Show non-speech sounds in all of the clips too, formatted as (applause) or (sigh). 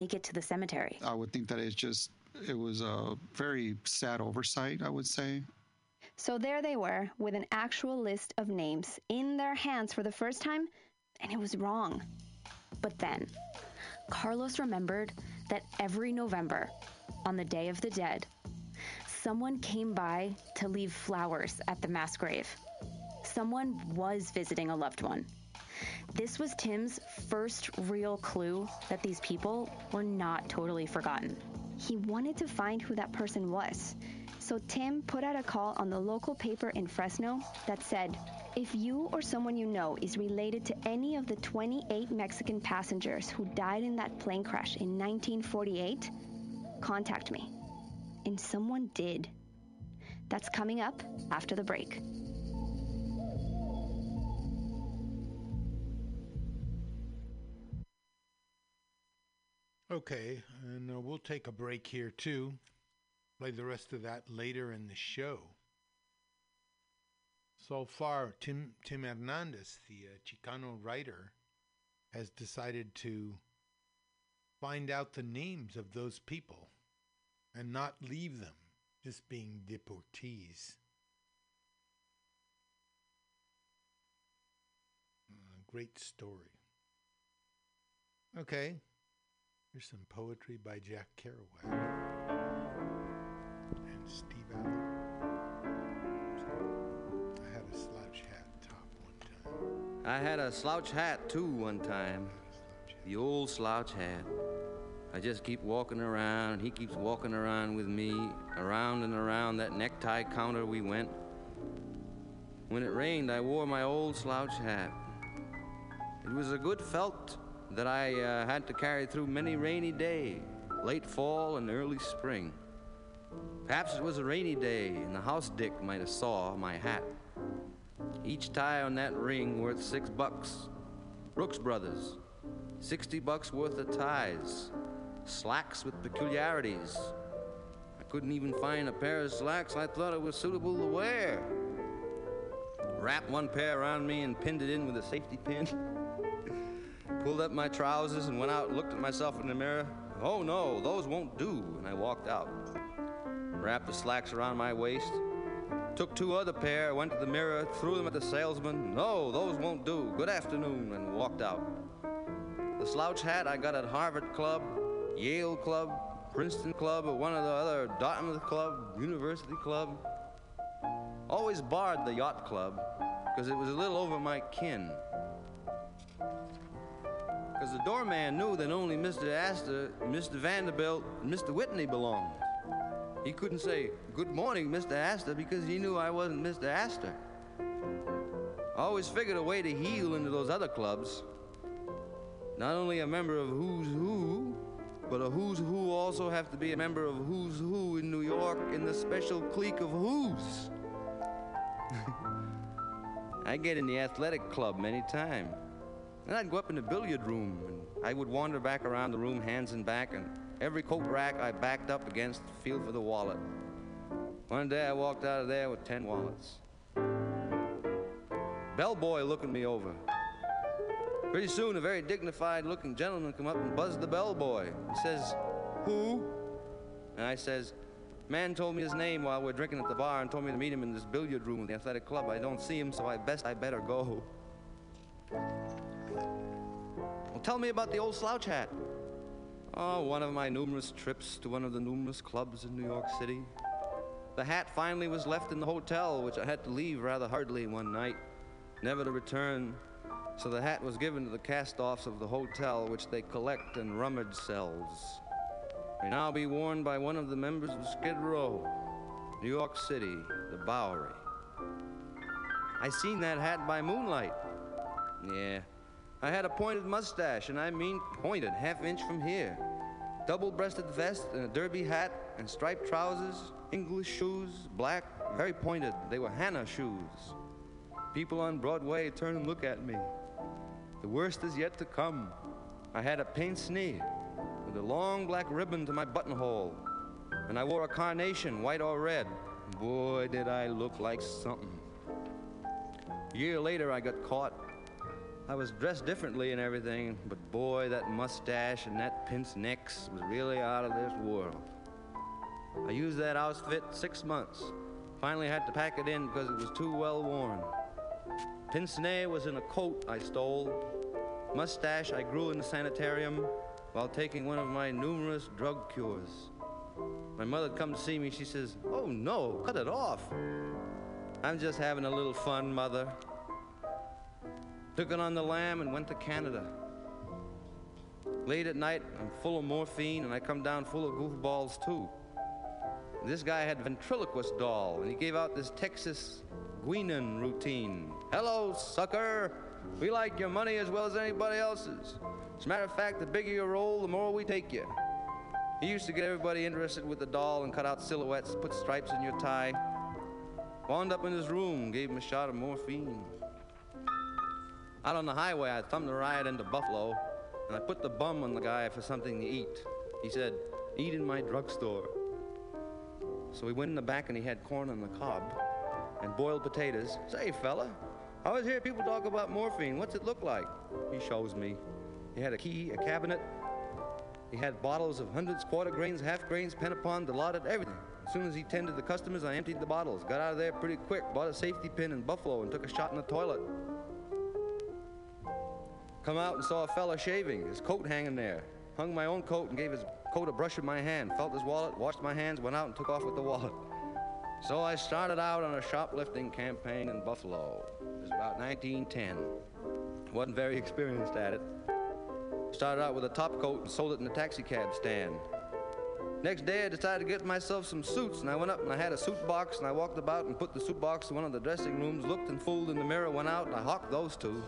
make it to the cemetery. I would think that it's just, it was a very sad oversight, I would say. So there they were, with an actual list of names in their hands for the first time, and it was wrong. But then, Carlos remembered that every November, on the Day of the Dead, someone came by to leave flowers at the mass grave. Someone was visiting a loved one. This was Tim's first real clue that these people were not totally forgotten. He wanted to find who that person was. So Tim put out a call on the local paper in Fresno that said, if you or someone you know is related to any of the 28 Mexican passengers who died in that plane crash in 1948, contact me. And someone did. That's coming up after the break. Okay, and uh, we'll take a break here too. Play the rest of that later in the show. So far, Tim Tim Hernandez, the uh, Chicano writer, has decided to find out the names of those people and not leave them just being deportees. Uh, great story. Okay, here's some poetry by Jack Kerouac and Steve Allen. I had a slouch hat top one time. I had a slouch hat too one time. The old slouch hat. I just keep walking around. He keeps walking around with me. Around and around that necktie counter we went. When it rained, I wore my old slouch hat. It was a good felt that I uh, had to carry through many rainy days, late fall and early spring. Perhaps it was a rainy day, and the house dick might have saw my hat. Each tie on that ring worth six bucks. Brooks Brothers, sixty bucks worth of ties slacks with peculiarities. I couldn't even find a pair of slacks I thought it was suitable to wear. Wrapped one pair around me and pinned it in with a safety pin. (laughs) Pulled up my trousers and went out and looked at myself in the mirror. Oh no, those won't do. And I walked out. Wrapped the slacks around my waist. Took two other pair, went to the mirror, threw them at the salesman. No, those won't do. Good afternoon, and walked out. The slouch hat I got at Harvard Club Yale Club, Princeton Club, or one of the other Dartmouth Club, University Club. Always barred the Yacht Club because it was a little over my kin. Because the doorman knew that only Mr. Astor, Mr. Vanderbilt, and Mr. Whitney belonged. He couldn't say, Good morning, Mr. Astor, because he knew I wasn't Mr. Astor. I always figured a way to heal into those other clubs. Not only a member of Who's Who, but a who's who also have to be a member of who's who in New York in the special clique of who's. (laughs) I get in the athletic club many times. Then I'd go up in the billiard room and I would wander back around the room, hands and back, and every coat rack I backed up against, feel for the wallet. One day I walked out of there with ten wallets. Bellboy looking me over. Pretty soon, a very dignified looking gentleman come up and buzzed the bellboy. He says, Who? And I says, Man told me his name while we are drinking at the bar and told me to meet him in this billiard room at the athletic club. I don't see him, so I best I better go. Tell me about the old slouch hat. Oh, one of my numerous trips to one of the numerous clubs in New York City. The hat finally was left in the hotel, which I had to leave rather hurriedly one night, never to return so the hat was given to the cast-offs of the hotel, which they collect and rummage cells. May now be worn by one of the members of Skid Row, New York City, the Bowery. I seen that hat by moonlight. Yeah, I had a pointed mustache, and I mean pointed, half inch from here. Double-breasted vest and a derby hat and striped trousers, English shoes, black, very pointed. They were Hannah shoes. People on Broadway turn and look at me. The worst is yet to come. I had a pince nez with a long black ribbon to my buttonhole, and I wore a carnation, white or red. Boy, did I look like something. A year later, I got caught. I was dressed differently and everything, but boy, that mustache and that pince nez was really out of this world. I used that outfit six months. Finally had to pack it in because it was too well worn. Pince nez was in a coat I stole. Mustache I grew in the sanitarium while taking one of my numerous drug cures. My mother come to see me. She says, "Oh no, cut it off." I'm just having a little fun, mother. Took it on the lam and went to Canada. Late at night, I'm full of morphine and I come down full of goofballs too. This guy had ventriloquist doll and he gave out this Texas Guinan routine. Hello, sucker. We like your money as well as anybody else's. As a matter of fact, the bigger your roll, the more we take you. He used to get everybody interested with the doll and cut out silhouettes, put stripes in your tie. Wound up in his room, gave him a shot of morphine. Out on the highway, I thumbed a ride into Buffalo, and I put the bum on the guy for something to eat. He said, Eat in my drugstore. So we went in the back, and he had corn on the cob and boiled potatoes. Say, fella, I always hear people talk about morphine. What's it look like? He shows me. He had a key, a cabinet. He had bottles of hundreds, quarter grains, half grains, Pantopon, Dilaudid, everything. As soon as he tended the customers, I emptied the bottles. Got out of there pretty quick, bought a safety pin in Buffalo, and took a shot in the toilet. Come out and saw a fella shaving, his coat hanging there. Hung my own coat and gave his coat a brush in my hand. Felt his wallet, washed my hands, went out and took off with the wallet. So I started out on a shoplifting campaign in Buffalo. It was about 1910. Wasn't very experienced at it. Started out with a top coat and sold it in a taxicab stand. Next day, I decided to get myself some suits, and I went up and I had a suit box, and I walked about and put the suit box in one of the dressing rooms, looked and fooled in the mirror, went out, and I hawked those two.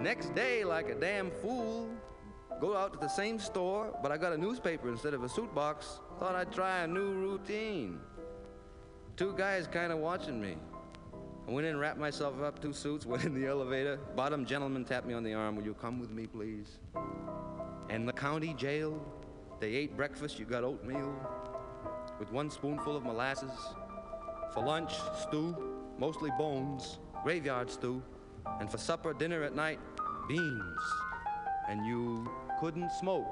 Next day, like a damn fool, go out to the same store, but I got a newspaper instead of a suit box. Thought I'd try a new routine. Two guys kind of watching me. I went in, wrapped myself up, two suits, (laughs) went in the elevator. Bottom gentleman tapped me on the arm. Will you come with me, please? And the county jail, they ate breakfast. You got oatmeal with one spoonful of molasses. For lunch, stew, mostly bones, graveyard stew. And for supper, dinner at night, beans. And you couldn't smoke.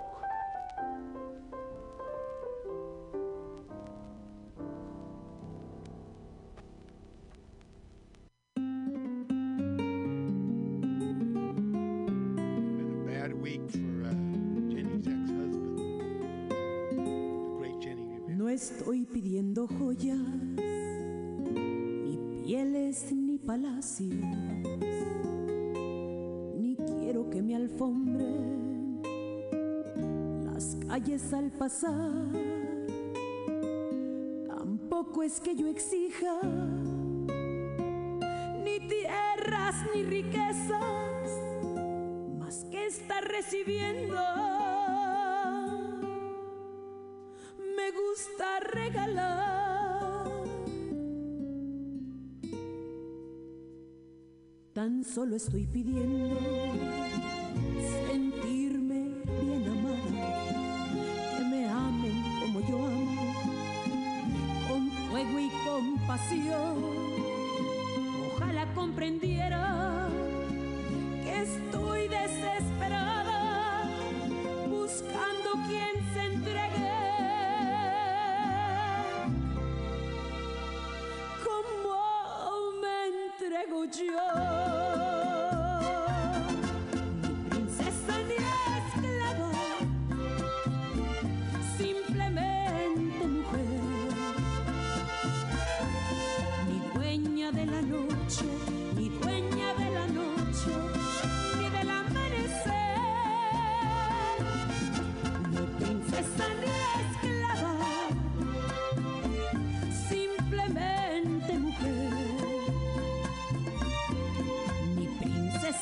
Tampoco es que yo exija ni tierras ni riquezas, más que estar recibiendo me gusta regalar. Tan solo estoy pidiendo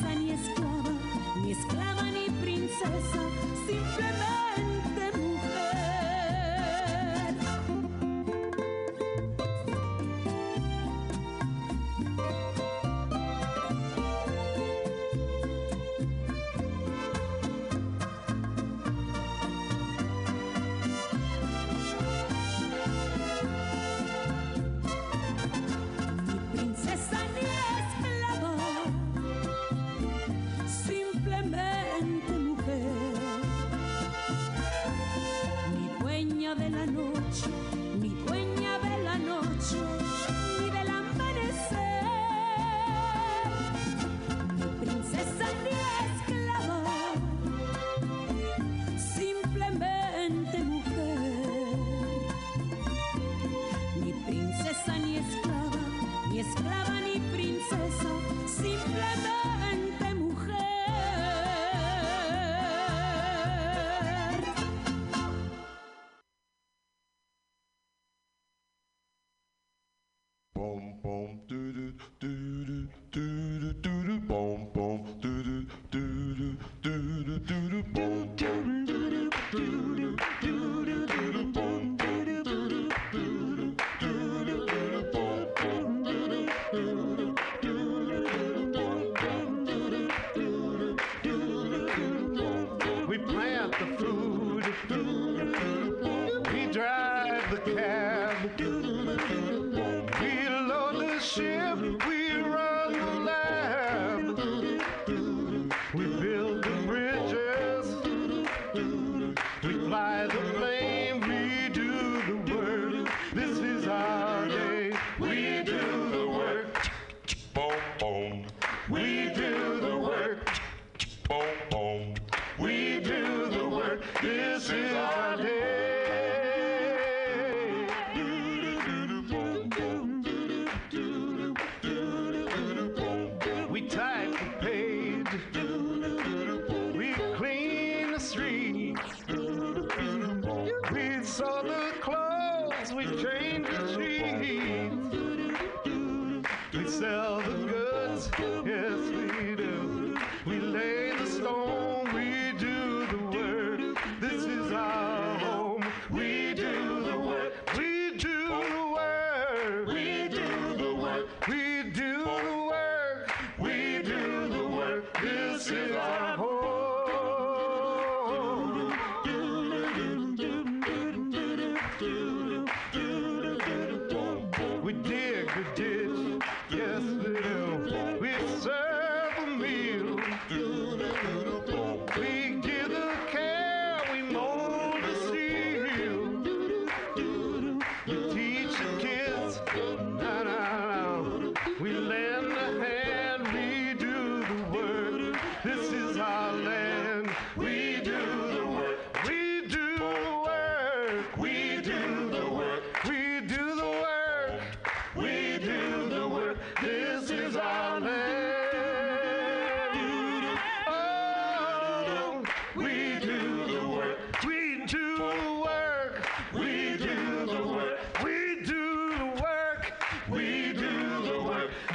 princesa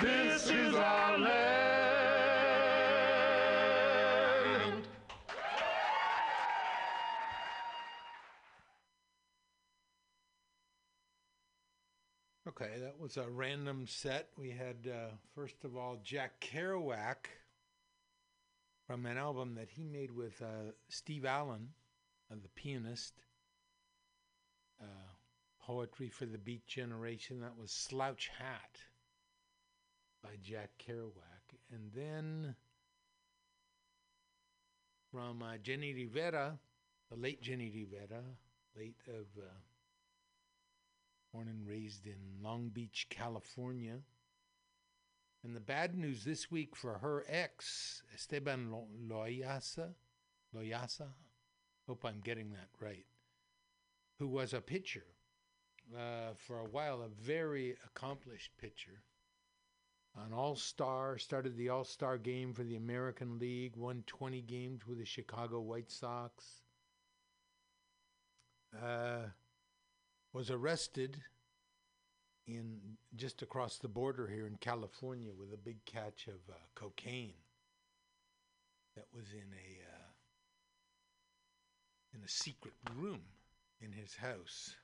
This is our land. Okay, that was a random set. We had, uh, first of all, Jack Kerouac from an album that he made with uh, Steve Allen, uh, the pianist. Uh, Poetry for the Beat Generation. That was Slouch Hat by Jack Kerouac. And then from uh, Jenni Rivera, the late Jenni Rivera, late of. Uh, born and raised in Long Beach, California. And the bad news this week for her ex, Esteban Lo- Loaiza, Loaiza, hope I'm getting that right, who was a pitcher uh, for a while, a very accomplished pitcher. An all star, started the all star game for the American League, won 20 games with the Chicago White Sox. Uh, was arrested in just across the border here in California with a big catch of uh, cocaine that was in a uh, in a secret room in his house.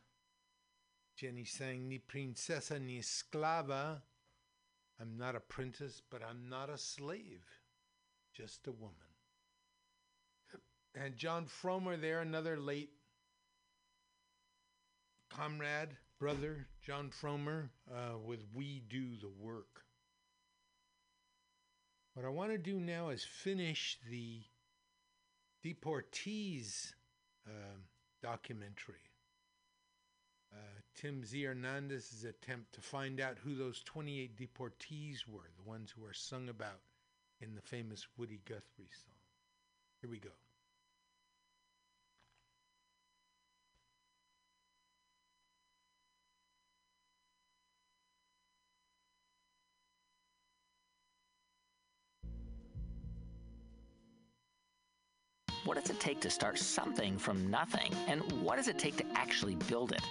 Jenny sang ni princesa ni esclava. I'm not a princess, but I'm not a slave, just a woman. And Jon Fromer there, another late comrade, brother, Jon Fromer, uh, with We Do the Work. What I want to do now is finish the Deportees um documentary uh, Tim Z. Hernandez's attempt to find out who those 28 deportees were, the ones who are sung about in the famous Woody Guthrie song. Here we go. Take to start something from nothing? And what does it take to actually build it?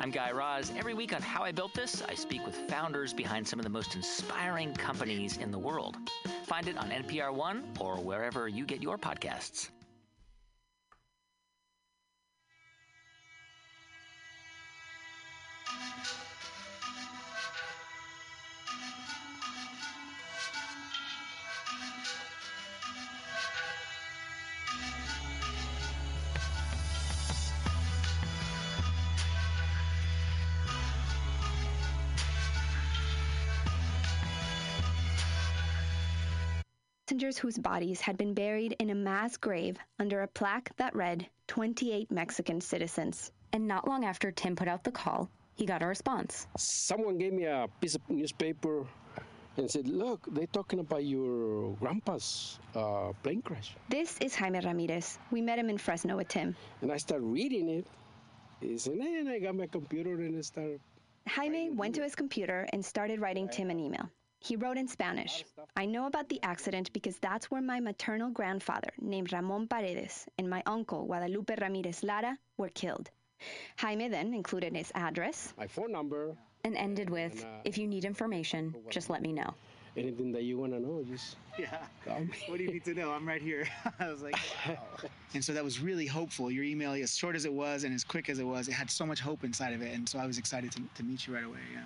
I'm Guy Raz. Every week on How I Built This, I speak with founders behind some of the most inspiring companies in the world. Find it on NPR One or wherever you get your podcasts. Passengers whose bodies had been buried in a mass grave under a plaque that read 28 Mexican citizens. And not long after Tim put out the call, he got a response. Someone gave me a piece of newspaper and said, Look, they're talking about your grandpa's uh, plane crash. This is Jaime Ramirez. We met him in Fresno with Tim. And I started reading it. He said, And I got my computer and I started. Jaime went to his computer and started writing Tim an email. He wrote in Spanish I know about the accident because that's where my maternal grandfather, named Ramon Paredes, and my uncle, Guadalupe Ramirez Lara, were killed. Jaime then included his address, my phone number, and ended with and, uh, If you need information, just let me know. Anything that you want to know, just. Yeah. (laughs) what do you need to know? I'm right here. (laughs) I was like, wow. (laughs) and so that was really hopeful. Your email, as short as it was and as quick as it was, it had so much hope inside of it. And so I was excited to, to meet you right away. Yeah.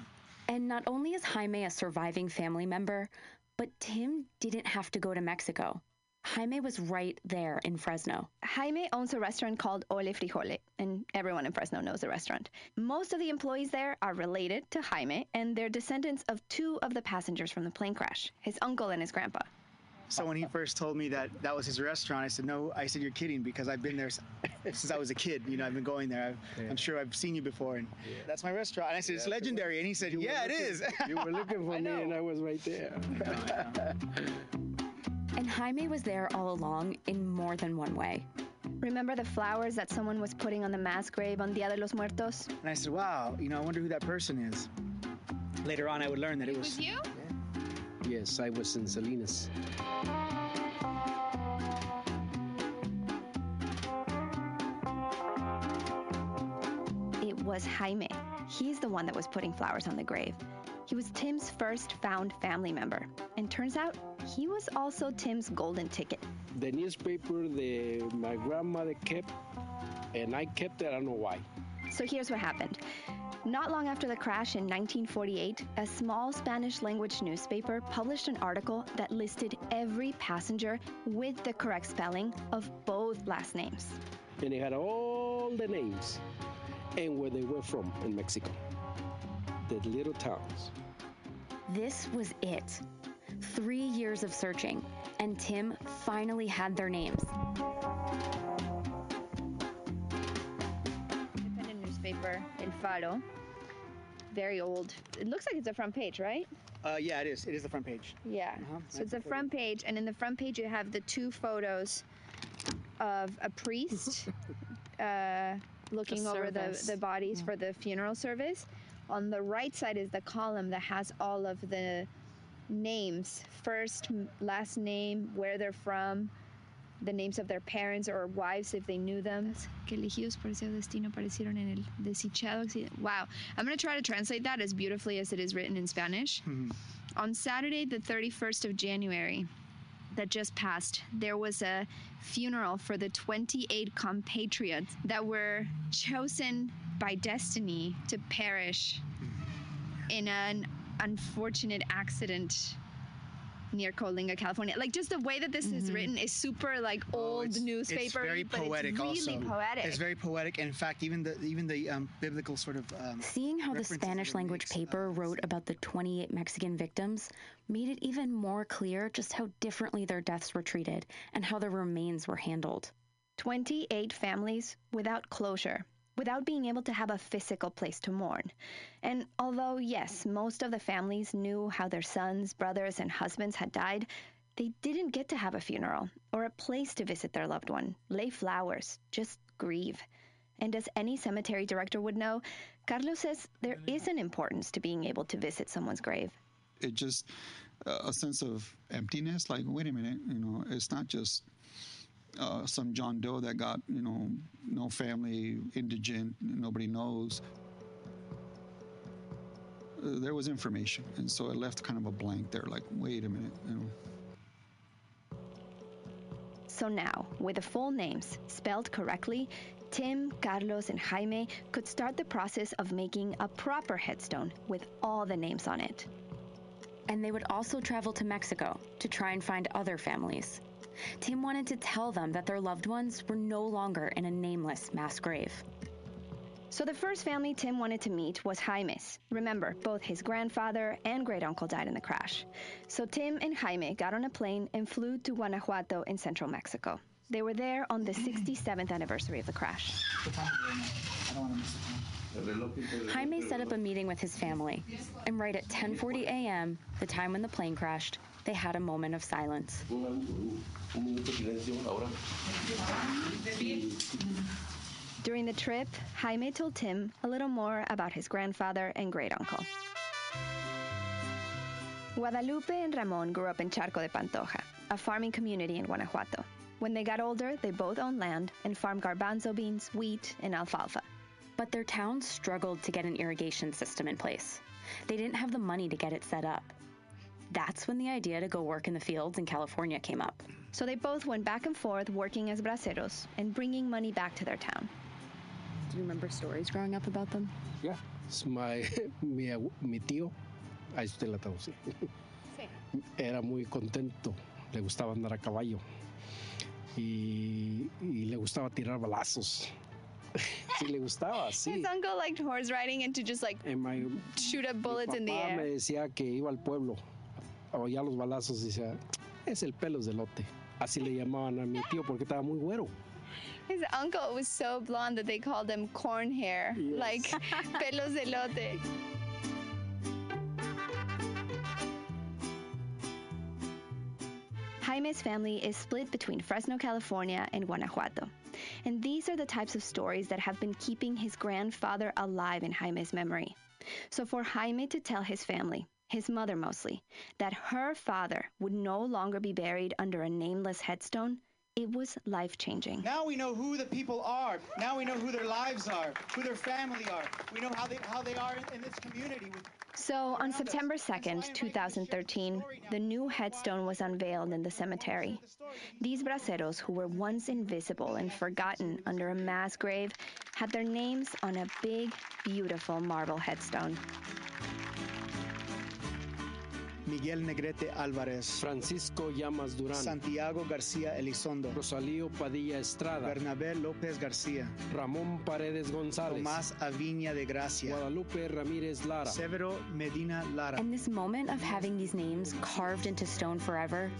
And not only is Jaime a surviving family member, but Tim didn't have to go to Mexico. Jaime was right there in Fresno. Jaime owns a restaurant called Ole Frijole, and everyone in Fresno knows the restaurant. Most of the employees there are related to Jaime, and they're descendants of two of the passengers from the plane crash his uncle and his grandpa. So when he first told me that that was his restaurant, I said, "No." I said, "You're kidding," because I've been there (laughs) since I was a kid. You know, I've been going there. i am sure I've seen you before, and yeah. that's my restaurant. And I said, "It's legendary," and he said, "Yeah, looking, it is." (laughs) you were looking for (laughs) me, and I was right there. and Jaime was there all along in more than one way. Remember the flowers that someone was putting on the mass grave on Dia de los Muertos? And I said, "Wow, you know, I wonder who that person is." Later on, I would learn that it, it was, was you. Yes, I was in Salinas. It was Jaime. He's the one that was putting flowers on the grave. He was Tim's first found family member. And turns out he was also Tim's golden ticket. The newspaper that my grandmother kept, and I kept it, I don't know why. So here's what happened. Not long after the crash in 1948, a small Spanish language newspaper published an article that listed every passenger with the correct spelling of both last names. And it had all the names and where they were from in Mexico. The little towns. This was it. Three years of searching, and Tim finally had their names. Independent newspaper, El Faro. Very old. It looks like it's a front page, right? Uh, yeah, it is. It is the front page. Yeah. Uh-huh. So it's a front page, and in the front page you have the two photos of a priest (laughs) uh, looking over the, the bodies yeah. for the funeral service. On the right side is the column that has all of the names first, last name, where they're from, the names of their parents or wives if they knew them. Que elegidos por ese destino aparecieron en el desdichado Wow. I'm going to try to translate that as beautifully as it is written in Spanish. Mm-hmm. On Saturday, the 31st of January, that just passed, there was a funeral for the 28 compatriots that were chosen by destiny to perish in an unfortunate accident near Coalinga, California. Like just the way that this mm-hmm. is written is super like oh, old it's, newspaper. It's very poetic. It's really also. poetic. It's very poetic. In fact, even the even the um, biblical sort of um, seeing how the Spanish language makes, paper uh, wrote about the 28 Mexican victims made it even more clear just how differently their deaths were treated and how their remains were handled. 28 families without closure without being able to have a physical place to mourn. And although, yes, most of the families knew how their sons, brothers, and husbands had died, they didn't get to have a funeral or a place to visit their loved one, lay flowers, just grieve. And as any cemetery director would know, Carlos says there is an importance to being able to visit someone's grave. It just uh, a sense of emptiness. Like, wait a minute, you know, it's not just uh, some John Doe that got, you know, no family, indigent, nobody knows. Uh, there was information, and so it left kind of a blank there. Like, wait a minute, you know. So now, with the full names spelled correctly, Tim, Carlos, and Jaime could start the process of making a proper headstone with all the names on it. And they would also travel to Mexico to try and find other families. Tim wanted to tell them that their loved ones were no longer in a nameless mass grave. So the first family Tim wanted to meet was Jaime's. Remember, both his grandfather and great uncle died in the crash. So Tim and Jaime got on a plane and flew to Guanajuato in central Mexico. They were there on the 67th anniversary of the crash. Jaime set up a meeting with his family, and right at 10:40 a.m., the time when the plane crashed, they had a moment of silence. During the trip, Jaime told Tim a little more about his grandfather and great uncle. Guadalupe and Ramon grew up in Charco de Pantoja, a farming community in Guanajuato. When they got older, they both owned land and farmed garbanzo beans, wheat, and alfalfa. But their towns struggled to get an irrigation system in place. They didn't have the money to get it set up. That's when the idea to go work in the fields in California came up. So they both went back and forth working as braceros and bringing money back to their town. Do you remember stories growing up about them? Yeah, it's my, (laughs) mi, abu- mi tío, ahí usted la traducí. Era muy contento, le gustaba andar a caballo y, y le gustaba tirar balazos. sí, le gustaba, sí. His uncle liked horse riding and to just like my- shoot up bullets in the papá me air. decía que iba al pueblo, oía los balazos y decía, es el pelos de lote. Así le llamaban a mi tío porque estaba muy güero. His uncle was so blonde that they called him corn hair, like (laughs) pelos de lote. Jaime's family is split between Fresno, California, and Guanajuato. And these are the types of stories that have been keeping his grandfather alive in Jaime's memory. So for Jaime to tell his family, his mother mostly, that her father would no longer be buried under a nameless headstone, it was life changing. Now we know who the people are. Now we know who their lives are, who their family are. We know how they how they are in, in this community. So on September 2nd, 2013, the new headstone was unveiled in the cemetery. These braceros, who were once invisible and forgotten under a mass grave, had their names on a big, beautiful marble headstone. Miguel Negrete Alvarez, Francisco Llamas Durán, Santiago García Elizondo, Rosalío Padilla Estrada, Bernabé López García, Ramón Paredes González, Tomás Aviña de Gracia, Guadalupe Ramírez Lara, Severo Medina Lara. And this moment of having these names carved into stone forever,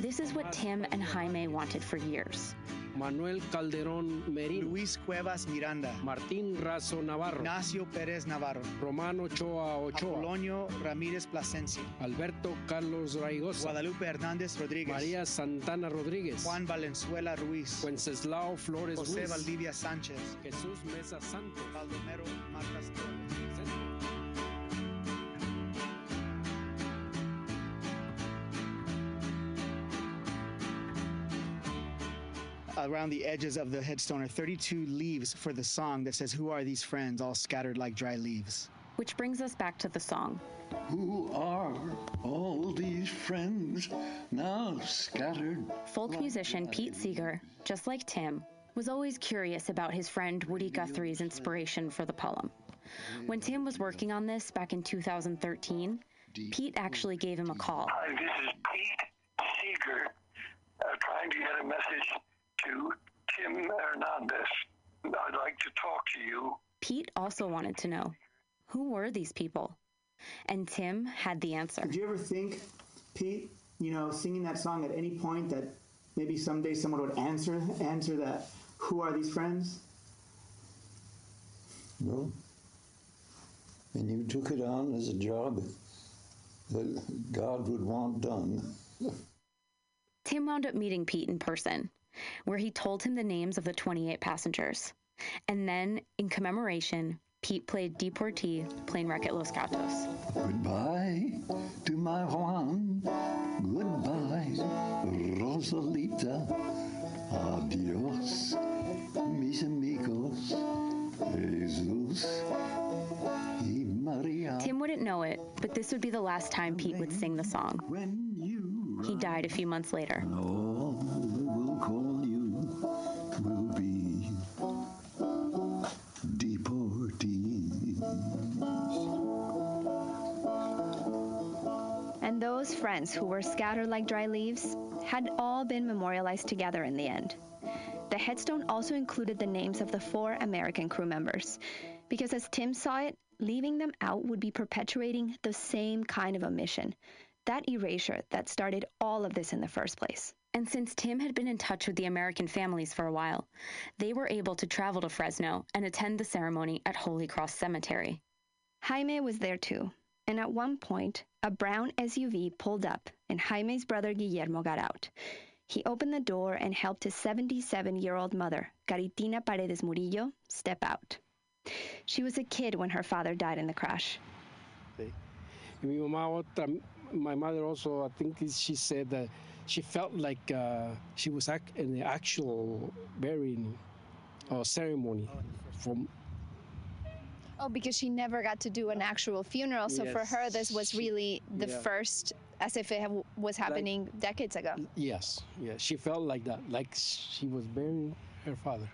this is what Tim and Jaime wanted for years. Manuel Calderón Merín, Luis Cuevas Miranda, Martín Razo Navarro, Ignacio Pérez Navarro, Romano Ochoa Ochoa, Apolonio Ramírez Plasencia, Alberto Carlos Raigosa, Guadalupe Hernández Rodríguez, María Santana Rodríguez, Juan Valenzuela Ruiz, Wenceslao Flores José Ruiz, Valdivia Sánchez, Jesús Mesa Santos, Baldomero Marcas Torres. Around the edges of the headstone are 32 leaves for the song that says, Who are these friends, all scattered like dry leaves? Which brings us back to the song. Who are all these friends now scattered? Folk musician Pete Seeger, just like Tim, was always curious about his friend Woody Guthrie's inspiration for the poem. When Tim was working on this back in 2013, Pete actually gave him a call. Hi, this is Pete Seeger, uh, trying to get a message to Tim Hernandez. I'd like to talk to you. Pete also wanted to know who were these people? And Tim had the answer. Did you ever think, Pete, you know, singing that song at any point that maybe someday someone would answer answer that? Who are these friends? No. And you took it on as a job that God would want done. Tim wound up meeting Pete in person, where he told him the names of the 28 passengers. And then, in commemoration, Pete played Deportee, Plane Wreck at Los Gatos. Goodbye to my Juan. Goodbye, Rosalita. Adios, mis amigos. Jesus. Tim wouldn't know it, but this would be the last time Pete would sing the song. He died a few months later. Call you will be deportees. And those friends who were scattered like dry leaves had all been memorialized together in the end. The headstone also included the names of the four American crew members, because as Tim saw it, leaving them out would be perpetuating the same kind of omission, that erasure that started all of this in the first place. And since Tim had been in touch with the American families for a while, they were able to travel to Fresno and attend the ceremony at Holy Cross Cemetery. Jaime was there too, and at one point, a brown SUV pulled up and Jaime's brother Guillermo got out. He opened the door and helped his 77 year old mother, Caritina Paredes Murillo, step out. She was a kid when her father died in the crash. Mi mamá otra, my mother also, I think she said that she felt like uh, she was ac- in the actual burying uh, ceremony from Oh, because she never got to do an actual funeral. So for her, this was really the Yeah. first, as if it have, was happening decades ago. Yes, yeah, she felt like that, like she was burying her father.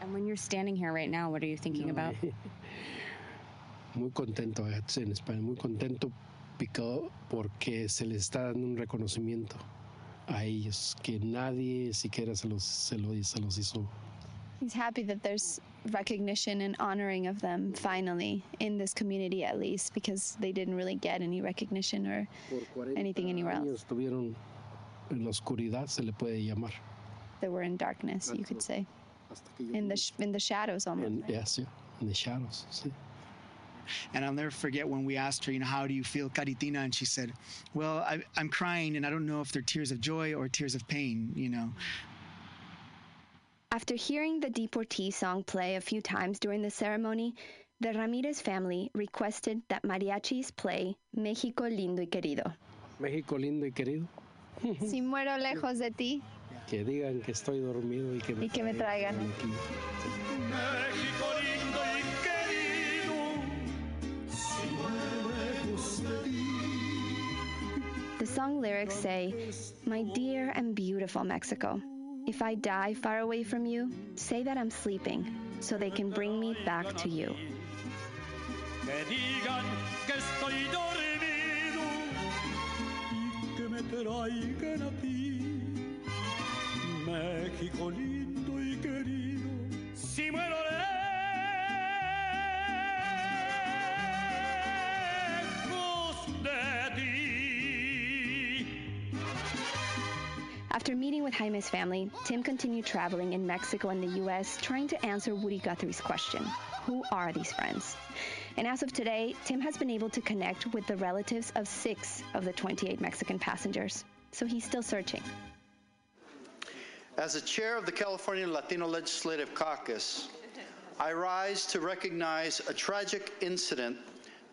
And when you're standing here right now, what are you thinking about? (laughs) (laughs) Muy contento, in Spanish, muy contento pica- porque se les está dando un reconocimiento a ellos que nadie siquiera se los, se lo- se los hizo. He's happy that there's recognition and honoring of them finally in this community, at least, because they didn't really get any recognition or Por 40 anything anywhere else. estuvieron en la oscuridad, se le puede llamar. They were in darkness, you could say, in the sh- in the shadows almost. En, yes, yeah, in the shadows. sí. And I'll never forget when we asked her, you know, how do you feel, Caritina? And she said, well, I, I'm crying and I don't know if they're tears of joy or tears of pain, you know. After hearing the Deportee song play a few times during the ceremony, the Ramirez family requested that mariachis play México lindo y querido. México lindo y querido. Si muero lejos de ti, Que digan que estoy dormido y que me, Y que me traigan. México the song lyrics say, My dear and beautiful Mexico, if I die far away from you, say that I'm sleeping so they can bring me back to you. Que digan que estoy dormido y que me traigan a ti. México lindo y querido, si muero After meeting with Jaime's family, Tim continued traveling in Mexico and the U.S., trying to answer Woody Guthrie's question Who are these friends? And as of today, Tim has been able to connect with the relatives of six of the 28 Mexican passengers. So he's still searching. As the chair of the California Latino Legislative Caucus, I rise to recognize a tragic incident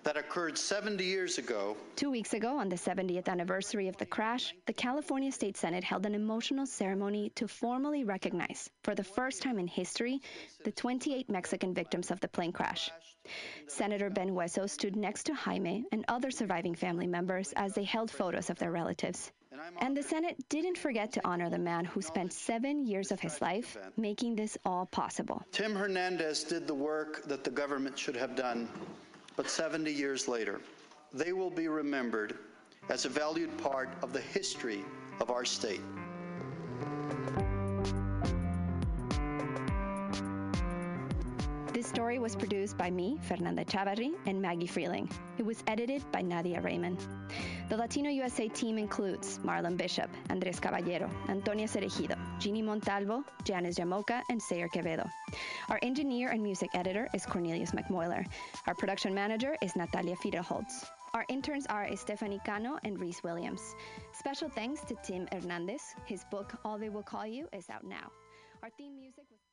that occurred 70 years ago Two weeks ago, on the 70th anniversary of the crash, the California State Senate held an emotional ceremony to formally recognize, for the first time in history, the 28 Mexican victims of the plane crash. Senator Ben Hueso stood next to Jaime and other surviving family members as they held photos of their relatives. And the Senate didn't forget to honor the man who spent seven years of his life making this all possible. Tim Hernandez did the work that the government should have done, but 70 years later, they will be remembered as a valued part of the history of our state. This story was produced by me, Fernanda Chavarri, and Maggie Freleng. It was edited by Nadia Reiman. The Latino USA team includes Marlon Bishop, Andres Caballero, Antonia Cereijido, Jeannie Montalvo, Janice Llamoca, and Sayre Quevedo. Our engineer and music editor is Cornelius McMoiler. Our production manager is Natalia Fidelholtz. Our interns are Stephanie Cano and Reese Williams. Special thanks to Tim Hernandez. His book, All They Will Call You, is out now. Our theme music was.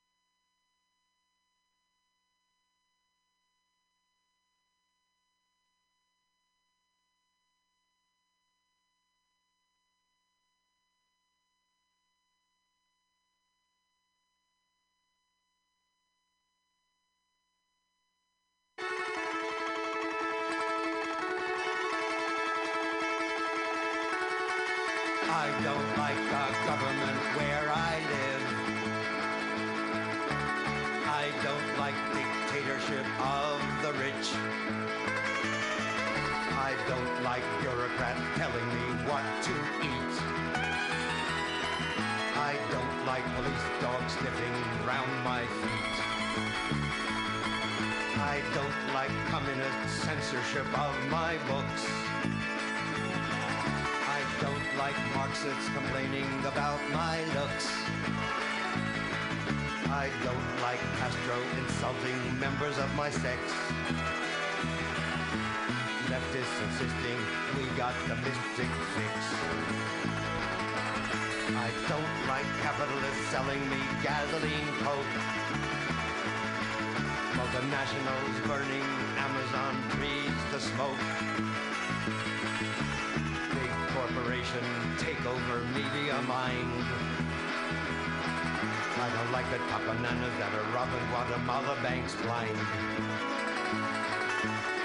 Banks blind.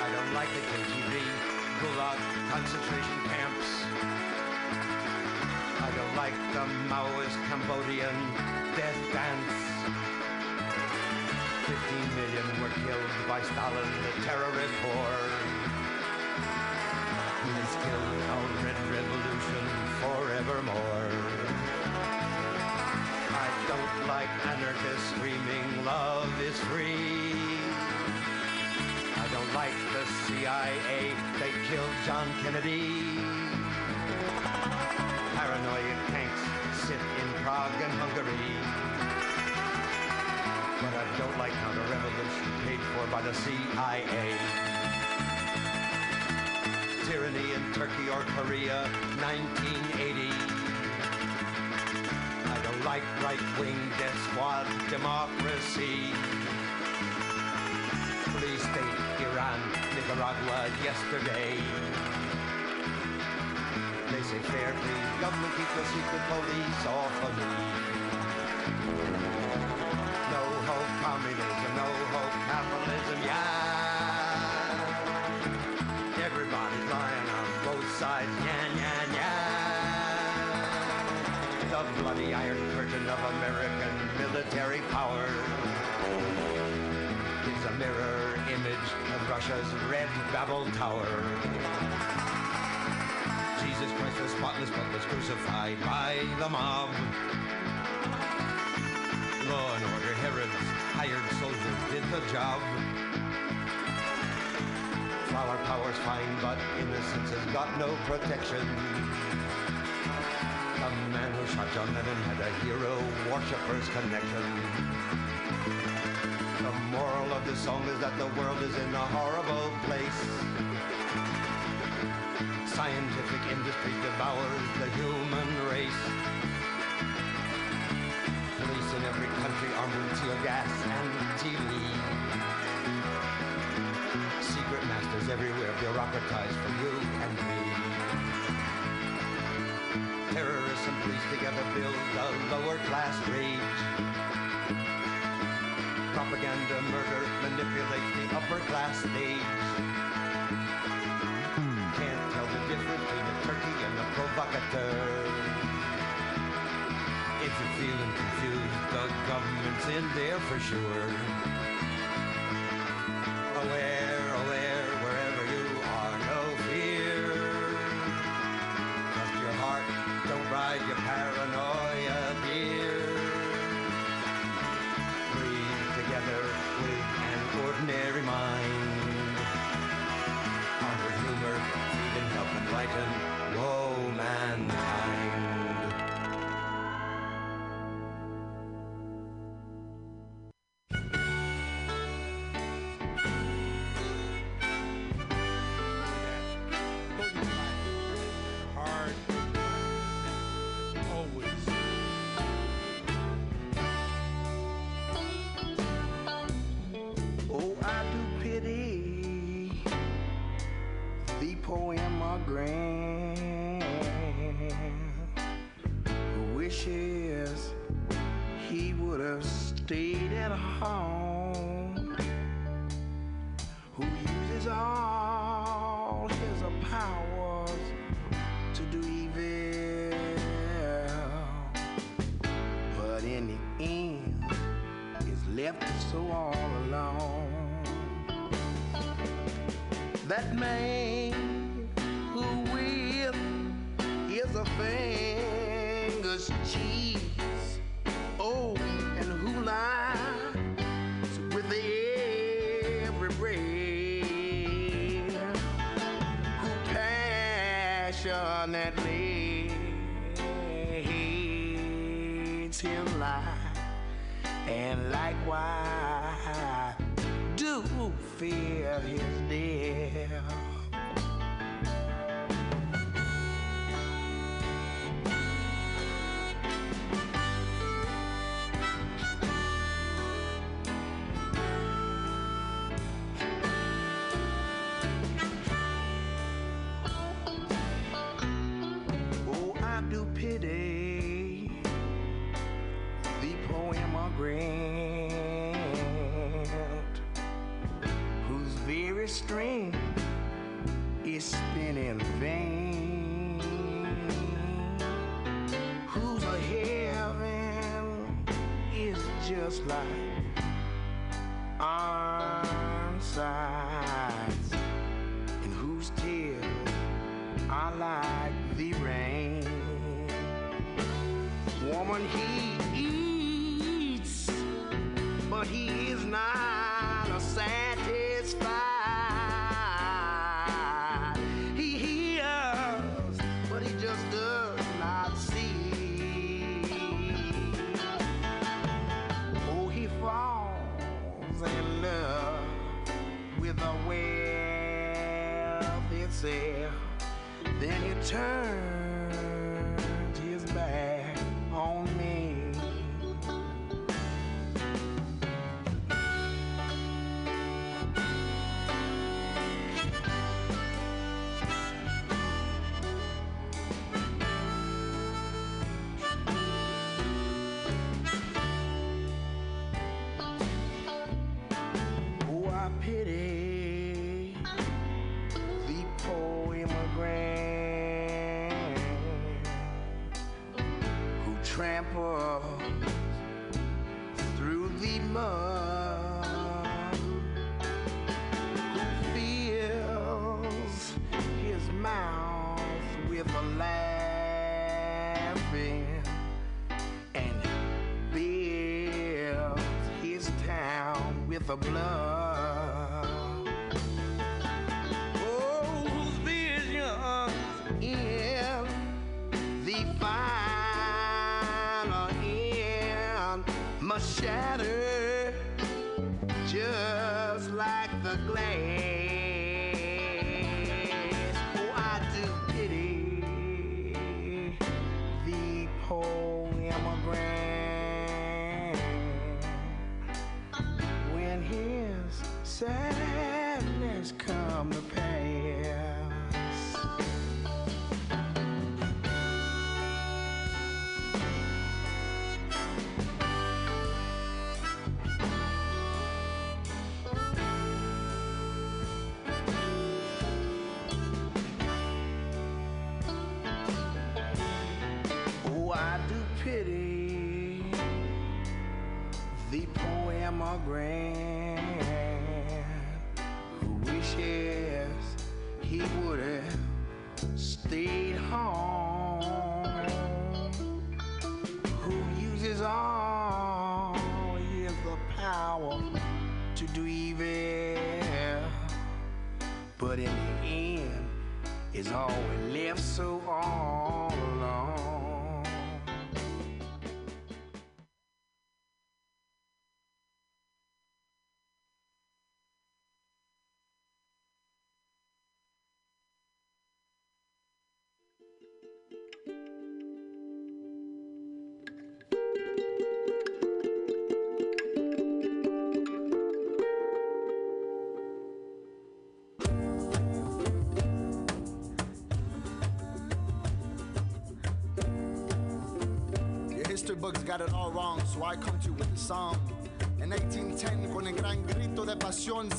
I don't like the KGB, Gulag, concentration camps. I don't like the Maoist Cambodian death dance. 15 million were killed by Stalin, the terrorist horde. He has killed our red revolution forevermore. I don't like anarchists screaming love is free. I don't like the CIA, they killed John Kennedy. Paranoid tanks sit in Prague and Hungary. But I don't like counter-revolution paid for by the CIA tyranny in Turkey or Korea, 1980. Like right-wing death squad democracy. Police state, Iran, Nicaragua, yesterday. They say fair, please, government keep the secret police off of me. No hope communism, no hope capitalism, yeah. Everybody's lying on both sides, yeah, yeah, yeah. The bloody iron of American military power is a mirror image of Russia's red Babel Tower. Jesus Christ was spotless but was crucified by the mob. Law and order, Herod's hired soldiers did the job. Flower power's fine, but innocence has got no protection. The man who shot John Lennon hero worshipper's connection. The moral of this song is that the world is in a horrible place. Scientific industry devours the human race. Police in every country armed with tear gas and TV. Secret masters everywhere bureaucratized for you and me. Terrorists and police together build a lower class rage. Propaganda murder manipulates the upper class stage. Can't tell the difference between a turkey and a provocateur. If you're feeling confused, the government's in there for sure. Jesus. just like then you turn. pity. The poema grand who wishes he would have stayed home. Who uses all his power to do evil. But in the end is always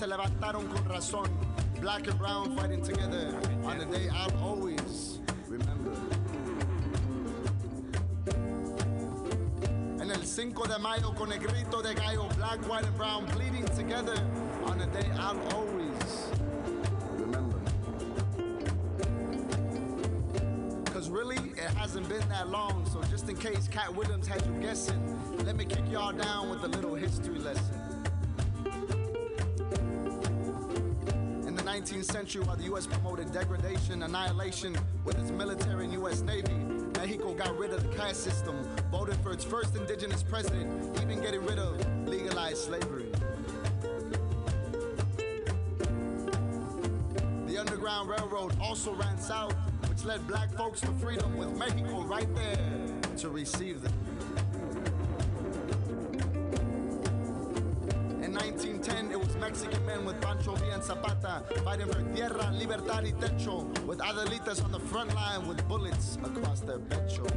levantaron con razón. Black and brown fighting together on the day I'll always remember. En el 5 de mayo, con el grito de gallo, black, white, and brown bleeding together on the day I'll always remember. Cause really, it hasn't been that long, so just in case Katt Williams had you guessing, let me kick y'all down with a little history lesson. 19th century, while the U.S. promoted degradation, annihilation with its military and U.S. Navy, Mexico got rid of the caste system, voted for its first indigenous president, even getting rid of legalized slavery. The Underground Railroad also ran south, which led black folks to freedom, with Mexico right there to receive them. Zapata fighting for tierra, libertad y techo, with Adelitas on the front line with bullets across their pecho.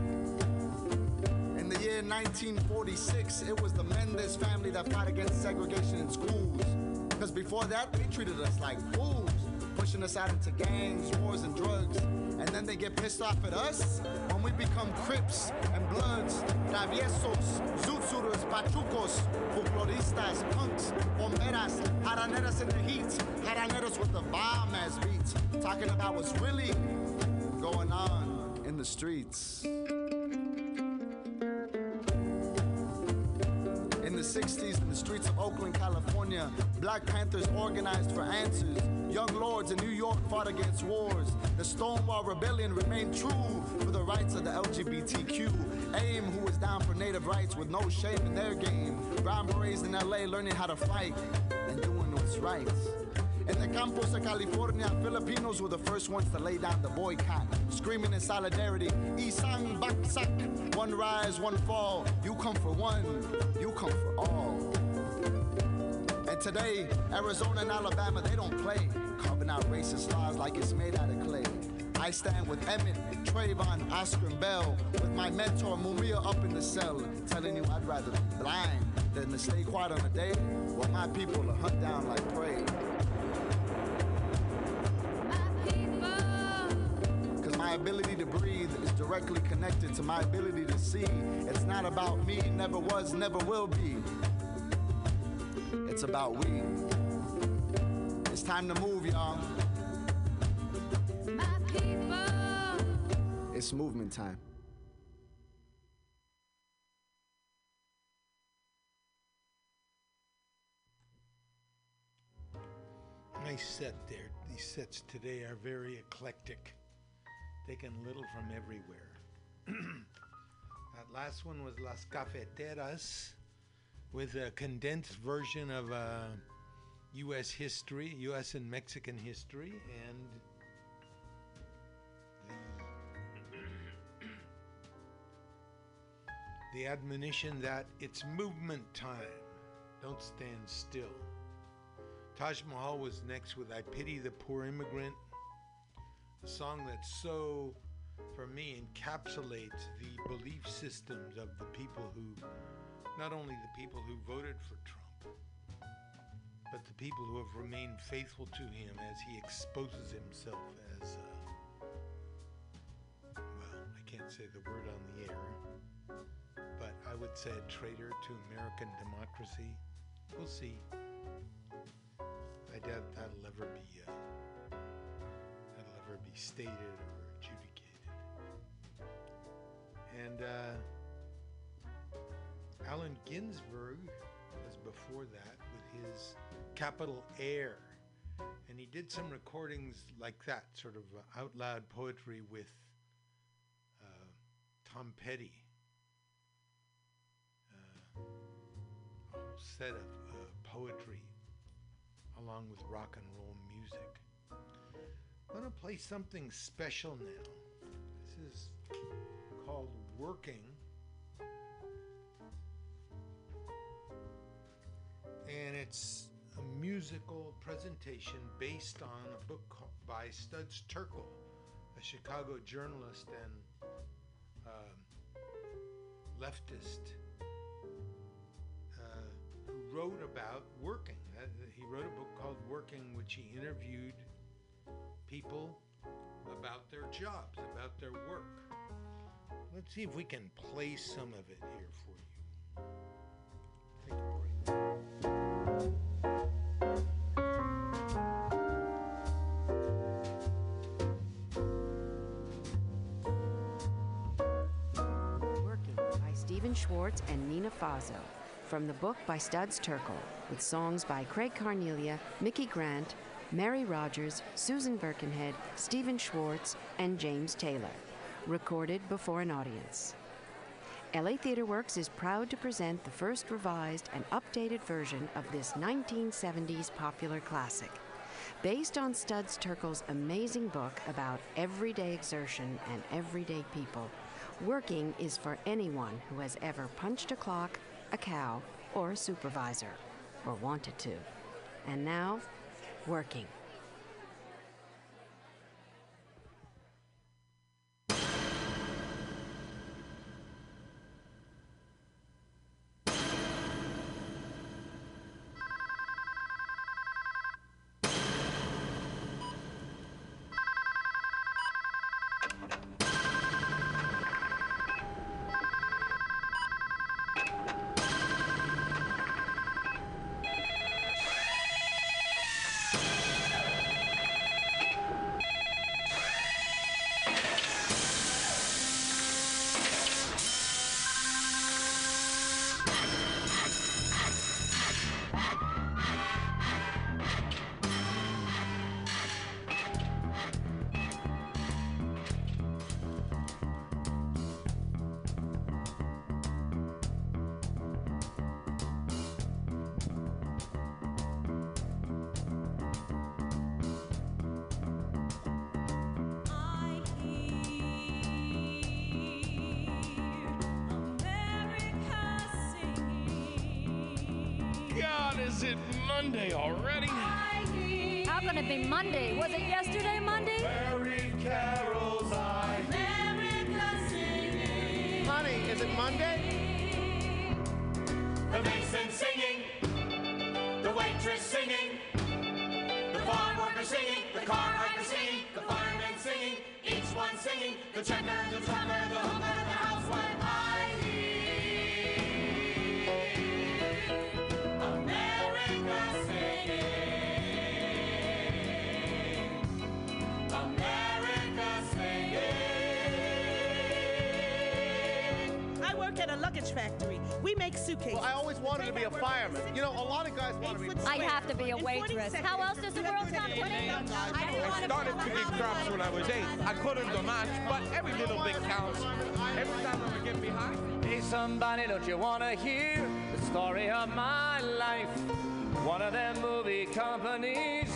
In the year 1946, it was the Mendez family that fought against segregation in schools. Because before that, they treated us like fools, pushing us out into gangs, wars, and drugs. And then they get pissed off at us when we become Crips and Bloods, Traviesos, Zutsuras, Pachucos, Folkloristas, Punks, Bomberas, Jaraneras in the heat, Jaraneros with the bomb ass beats, talking about what's really going on in the streets. In the 60s, in the streets of Oakland, California, Black Panthers organized for answers. Young lords in New York fought against wars. The Stonewall Rebellion remained true for the rights of the LGBTQ. AIM, who was down for native rights with no shame in their game. Brown Berets in LA learning how to fight and doing what's right. In the campus of California, Filipinos were the first ones to lay down the boycott, screaming in solidarity, Isang Bagsak, one rise, one fall. You come for one, you come for all. Today, Arizona and Alabama, they don't play, carving out racist laws like it's made out of clay. I stand with Emmett, Trayvon, Oscar, and Bell, with my mentor Mumia up in the cell, telling you I'd rather be blind than to stay quiet on a day while my people are hunt down like prey. Cause my ability to breathe is directly connected to my ability to see. It's not about me, never was, never will be. It's about we. It's time to move, y'all. It's movement time. Nice set there. These sets today are very eclectic, taken little from everywhere. (clears throat) that last one was Las Cafeteras with a condensed version of uh, U.S. history, U.S. and Mexican history, and the, the admonition that it's movement time. Don't stand still. Taj Mahal was next with I Pity the Poor Immigrant, a song that so, for me, encapsulates the belief systems of the people who, not only the people who voted for Trump, but the people who have remained faithful to him as he exposes himself as, uh, well, I can't say the word on the air, but I would say a traitor to American democracy. We'll see. I doubt that'll ever be uh, that'll ever be stated or adjudicated. And uh, Allen Ginsberg was before that with his Capitol Air, and he did some recordings like that, sort of uh, out loud poetry with uh, Tom Petty. Uh, a whole set of uh, poetry along with rock and roll music. I'm going to play something special now. This is called Working. And it's a musical presentation based on a book by Studs Terkel, a Chicago journalist and uh, leftist uh, who wrote about working. Uh, he wrote a book called Working, which he interviewed people about their jobs, about their work. Let's see if we can play some of it here for you. By Schwartz and Nina Faso. From the book by Studs Terkel, with songs by Craig Carnelia, Micki Grant, Mary Rodgers, Susan Birkenhead, Stephen Schwartz, and James Taylor. Recorded before an audience. LA Theatre Works is proud to present the first revised and updated version of this 1970s popular classic. Based on Studs Terkel's amazing book about everyday exertion and everyday people, Working is for anyone who has ever punched a clock, a cow, or a supervisor, or wanted to. And now, Working. Can I have to be a waitress. How else does the world come to an? I started to picking crops when I was eight. I couldn't do much, but every little bit counts. Every time I would get behind. Hey, somebody, don't you want to hear the story of my life? One of them movie companies,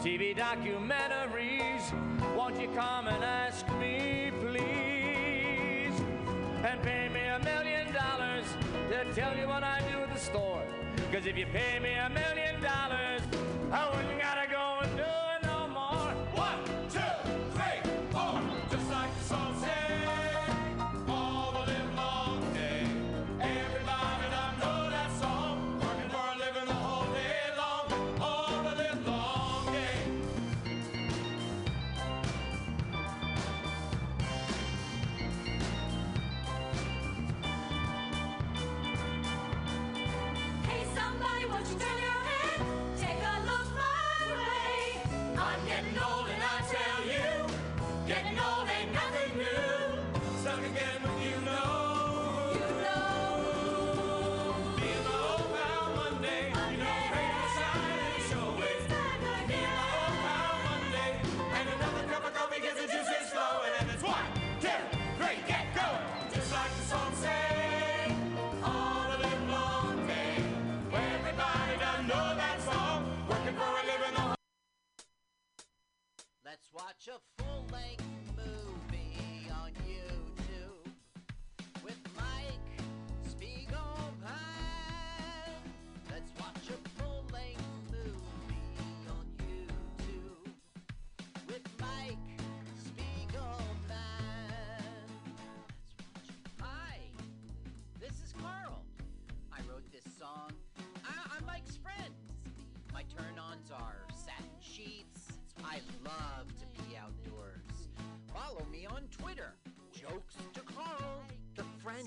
TV documentaries. Won't you come and ask me, please? And pay me a million dollars to tell you what I do at the store. Cause if you pay me a million dollars, I wouldn't gotta go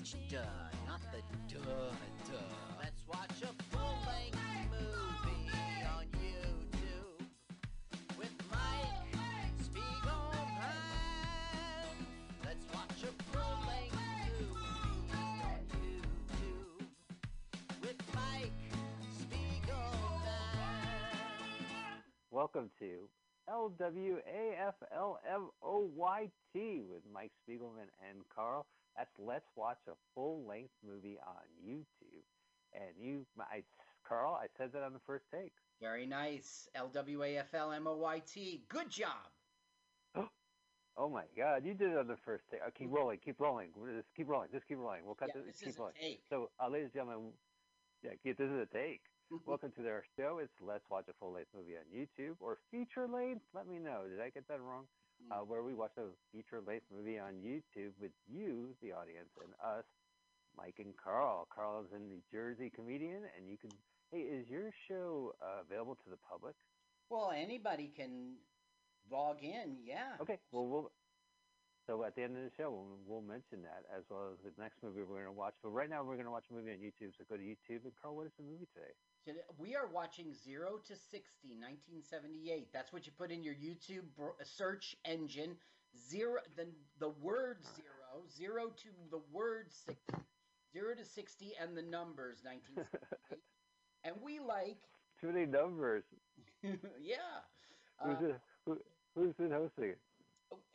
Duh, not the duh duh. Let's watch a full length movie on YouTube with Mike Spiegelman. Let's watch a full length movie on YouTube with Mike Spiegelman. Welcome to LWAFLMOYT with Mike Spiegelman and Carl. That's Let's Watch a Full Length Movie on YouTube. And you, I, Carl, I said that on the first take. Very nice. L W A F L M O Y T. Good job. (gasps) Oh my God, you did it on the first take. Keep rolling, keep rolling. Just keep rolling, just keep rolling. We'll cut Yeah, this, this keep is a rolling. take. So, uh, ladies and gentlemen, yeah, this is a take. (laughs) Welcome to our show. It's Let's Watch a Full Length Movie on YouTube or feature length. Let me know. Did I get that wrong? Uh, where we watch a feature length movie on YouTube with you, the audience, and us, Mike and Carl. Carl is a New Jersey comedian, and you can. Hey, is your show uh, available to the public? Well, anybody can log in. Yeah. Okay. Well, we'll. So at the end of the show, we'll, we'll mention that as well as the next movie we're going to watch. But right now, we're going to watch a movie on YouTube. So go to YouTube and Carl, what is the movie today? Today- We are watching 0 to 60, 1978. That's what you put in your YouTube br- search engine. Zero, the, the word zero, zero to the word 60, zero to 60, and the numbers 1978. (laughs) and we like, Too many numbers. (laughs) yeah. Who's, Uh, it, who, who's been hosting it?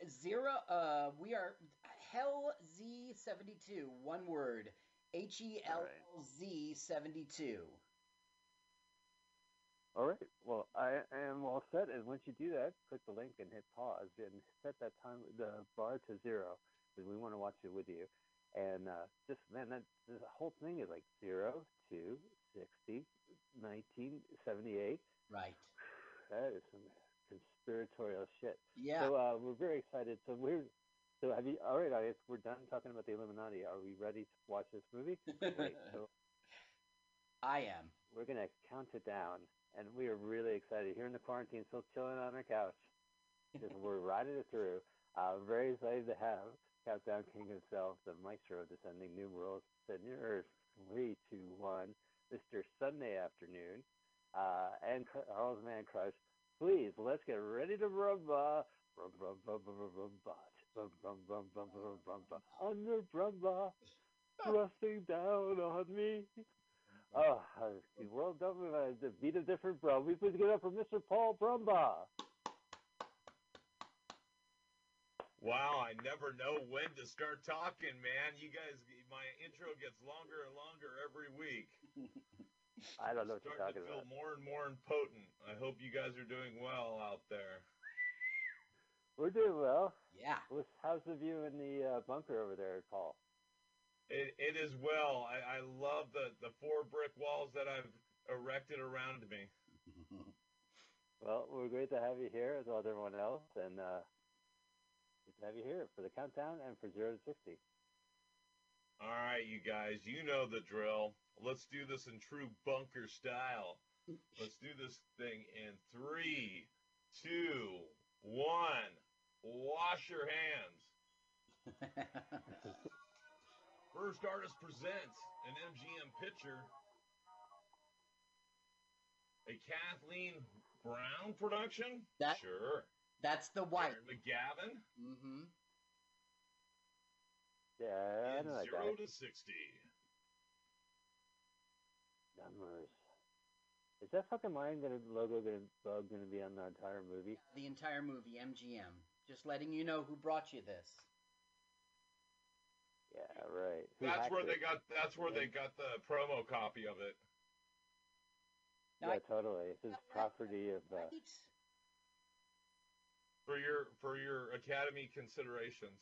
Zero, uh, we are Hell Z72, one word. H E L L Z 72. All right. Well, I am all set. And once you do that, click the link and hit pause and set that time, the bar to zero, because we want to watch it with you. And uh, just, man, that the whole thing is like zero, two, 60, 1978. Right. That is some conspiratorial shit. Yeah. So uh, we're very excited. So we're, so have you, all right, audience, we're done talking about the Illuminati. Are we ready to watch this movie? (laughs) Great. So I am. we're going to count it down, and we are really excited. Here in the quarantine, still chilling on our couch. Just we're riding it through. Uh, very excited to have Countdown King himself, the maestro of descending numerals, sending Earth, three, two, one, Mr. Sunday afternoon, uh, and Carl's Man Crush. Please, let's get ready to rumba. Rum, rum, rum, rum, rum, rum, bot. Rum, rum, rum, rum, rum, rum, rum, Under rumba, thrusting down on me. Oh, the world government uh, the beat of different bro. We please give it up for Mr. Paul Brumbaugh. Wow, I never know when to start talking, man. You guys, my intro gets longer and longer every week. (laughs) I don't know what you're Starting talking to feel about. more and more impotent. I hope you guys are doing well out there. We're doing well. Yeah. How's the view in the uh, bunker over there, Paul? It, it is well. I, I love the, the four brick walls that I've erected around me. (laughs) Well, we're great to have you here as well as everyone else, and uh, good to have you here for the countdown and for zero to sixty. All right, you guys, you know the drill. Let's do this in true bunker style. Let's do this thing in three, two, one. Wash your hands. (laughs) First artist presents an MGM picture. A Kathleen Brown production? That- sure. That's the white. Darren McGavin? Mm-hmm. Yeah, I in know that zero guy. to sixty. Numbers. Is that fucking mine gonna logo gonna bug gonna be on the entire movie? The entire movie, MGM. Just letting you know who brought you this. Yeah, right. Who That's where it? they got. That's where they got the promo copy of it. Yeah, totally. It's just property of. Uh, for your for your academy considerations.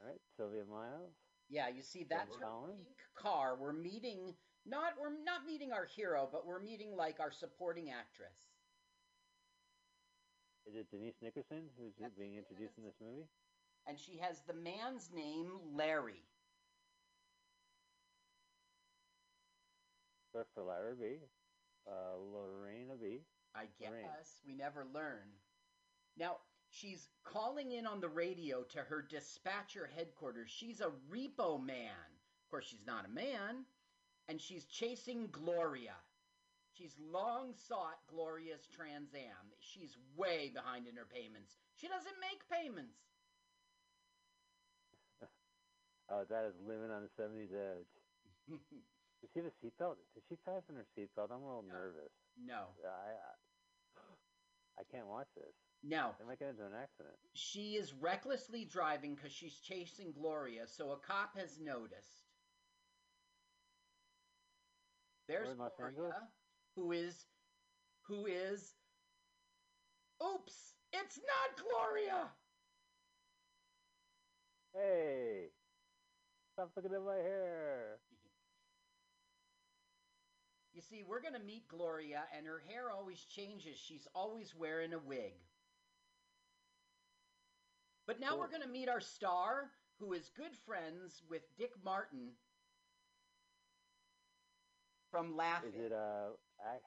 all right, Sylvia Miles. Yeah, you see that's her pink car. We're meeting not we're not meeting our hero, but we're meeting like our supporting actress. Is it Denise Nickerson who's being introduced in this movie? And she has the man's name Larry. First for Lara B, uh, Lorena B. I guess we never learn. Now, she's calling in on the radio to her dispatcher headquarters. She's a repo man. Of course, she's not a man. And she's chasing Gloria. She's long sought Gloria's Trans Am. She's way behind in her payments. She doesn't make payments. Oh, that is living on the 70s edge. (laughs) Did she have a seatbelt? Did she fasten her seatbelt? I'm a little nervous. No. I, I I can't watch this. No. They might get into an accident. She is recklessly driving because she's chasing Gloria, so a cop has noticed. There's We're in Los Gloria, who is, who is. Oops! It's not Gloria. Hey, stop looking at my hair. You see, we're gonna meet Gloria, and her hair always changes. She's always wearing a wig. But now we're gonna meet our star, who is good friends with Dick Martin from Laugh Is it uh? I,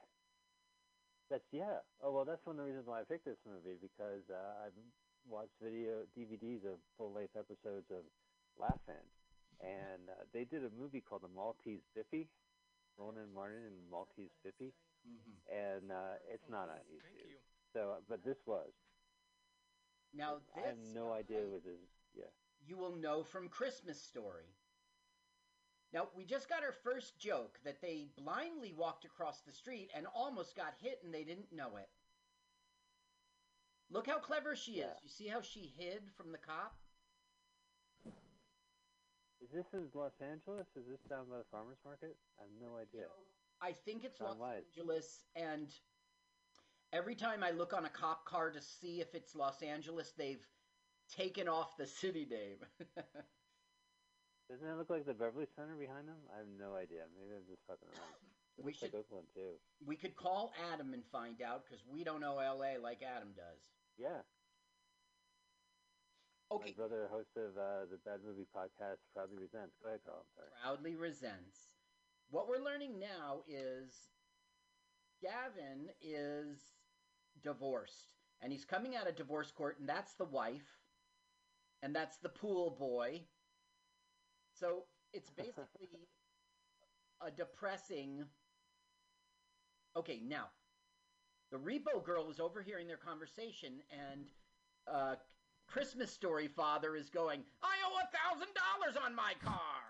that's yeah. Oh well, that's one of the reasons why I picked this movie because uh, I've watched video DVDs of full length episodes of Laugh-In, and uh, they did a movie called The Maltese Bippy, Ronan Martin and Maltese Bippy, Mhm. and uh, it's not on YouTube. So, but this was. Now I have no idea what this. Yeah. you will know from Christmas Story. Now, we just got our first joke that they blindly walked across the street and almost got hit and they didn't know it. Look how clever she is. You see how she hid from the cop? Is this in Los Angeles? Is this down by the farmers market? I have no idea. I think it's Los right. Angeles, and every time I look on a cop car to see if it's Los Angeles, they've taken off the city name. (laughs) Doesn't it look like the Beverly Center behind them? I have no idea. Maybe I'm just fucking around. (laughs) We looks like Oakland too. we could call Adam and find out because we don't know LA like Adam does. Yeah. Okay. My brother, host of uh, the Bad Movie Podcast, proudly resents. Go ahead, Carl. I'm sorry. proudly resents. What we're learning now is Gavin is divorced, and he's coming out of divorce court, and that's the wife, and that's the pool boy. So it's (laughs) basically a depressing. Okay, now the repo girl is overhearing their conversation, and uh, Christmas Story father is going, "I owe a thousand dollars on my car."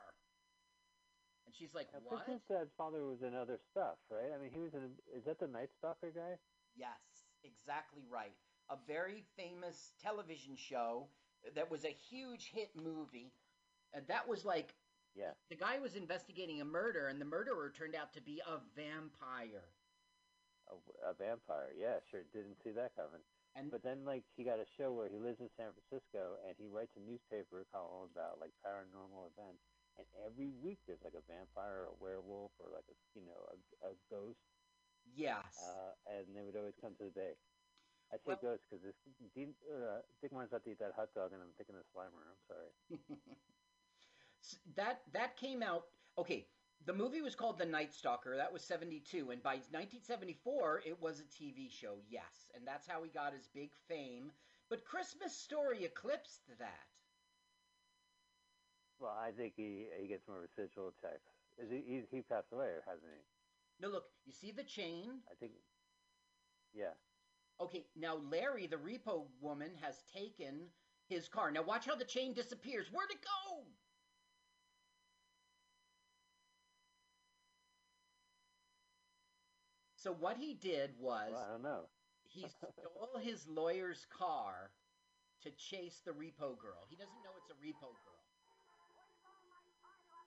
And she's like, Now, "What?" Princess Dad's father was in other stuff, right? I mean, he was in. Is that the Night Stalker guy? Yes, exactly right. A very famous television show that was a huge hit movie. And that was like Yeah. the guy was investigating a murder, and the murderer turned out to be a vampire. A, a vampire. Yeah, sure. Didn't see that coming. And but then, like, he got a show where he lives in San Francisco and he writes a newspaper column about like paranormal events. And every week there's like a vampire, or a werewolf, or like a you know a, a ghost. Yes. Uh, and they would always come to the bay. I say ghost because this Dean, uh, Dick about to eat that hot dog, and I'm thinking of Slimer. I'm sorry. (laughs) That that came out okay the movie was called the night stalker that was 72 and by 1974 it was a tv show yes and that's how he got his big fame but christmas story eclipsed that Well, I think he he gets more residual checks. Is he he, he passed away, or hasn't he? no look you see the chain I think. Yeah. okay now larry the repo woman has taken his car now watch how the chain disappears where'd it go so what he did was Well, I don't know. he (laughs) stole his lawyer's car to chase the repo girl. He doesn't know it's a repo girl.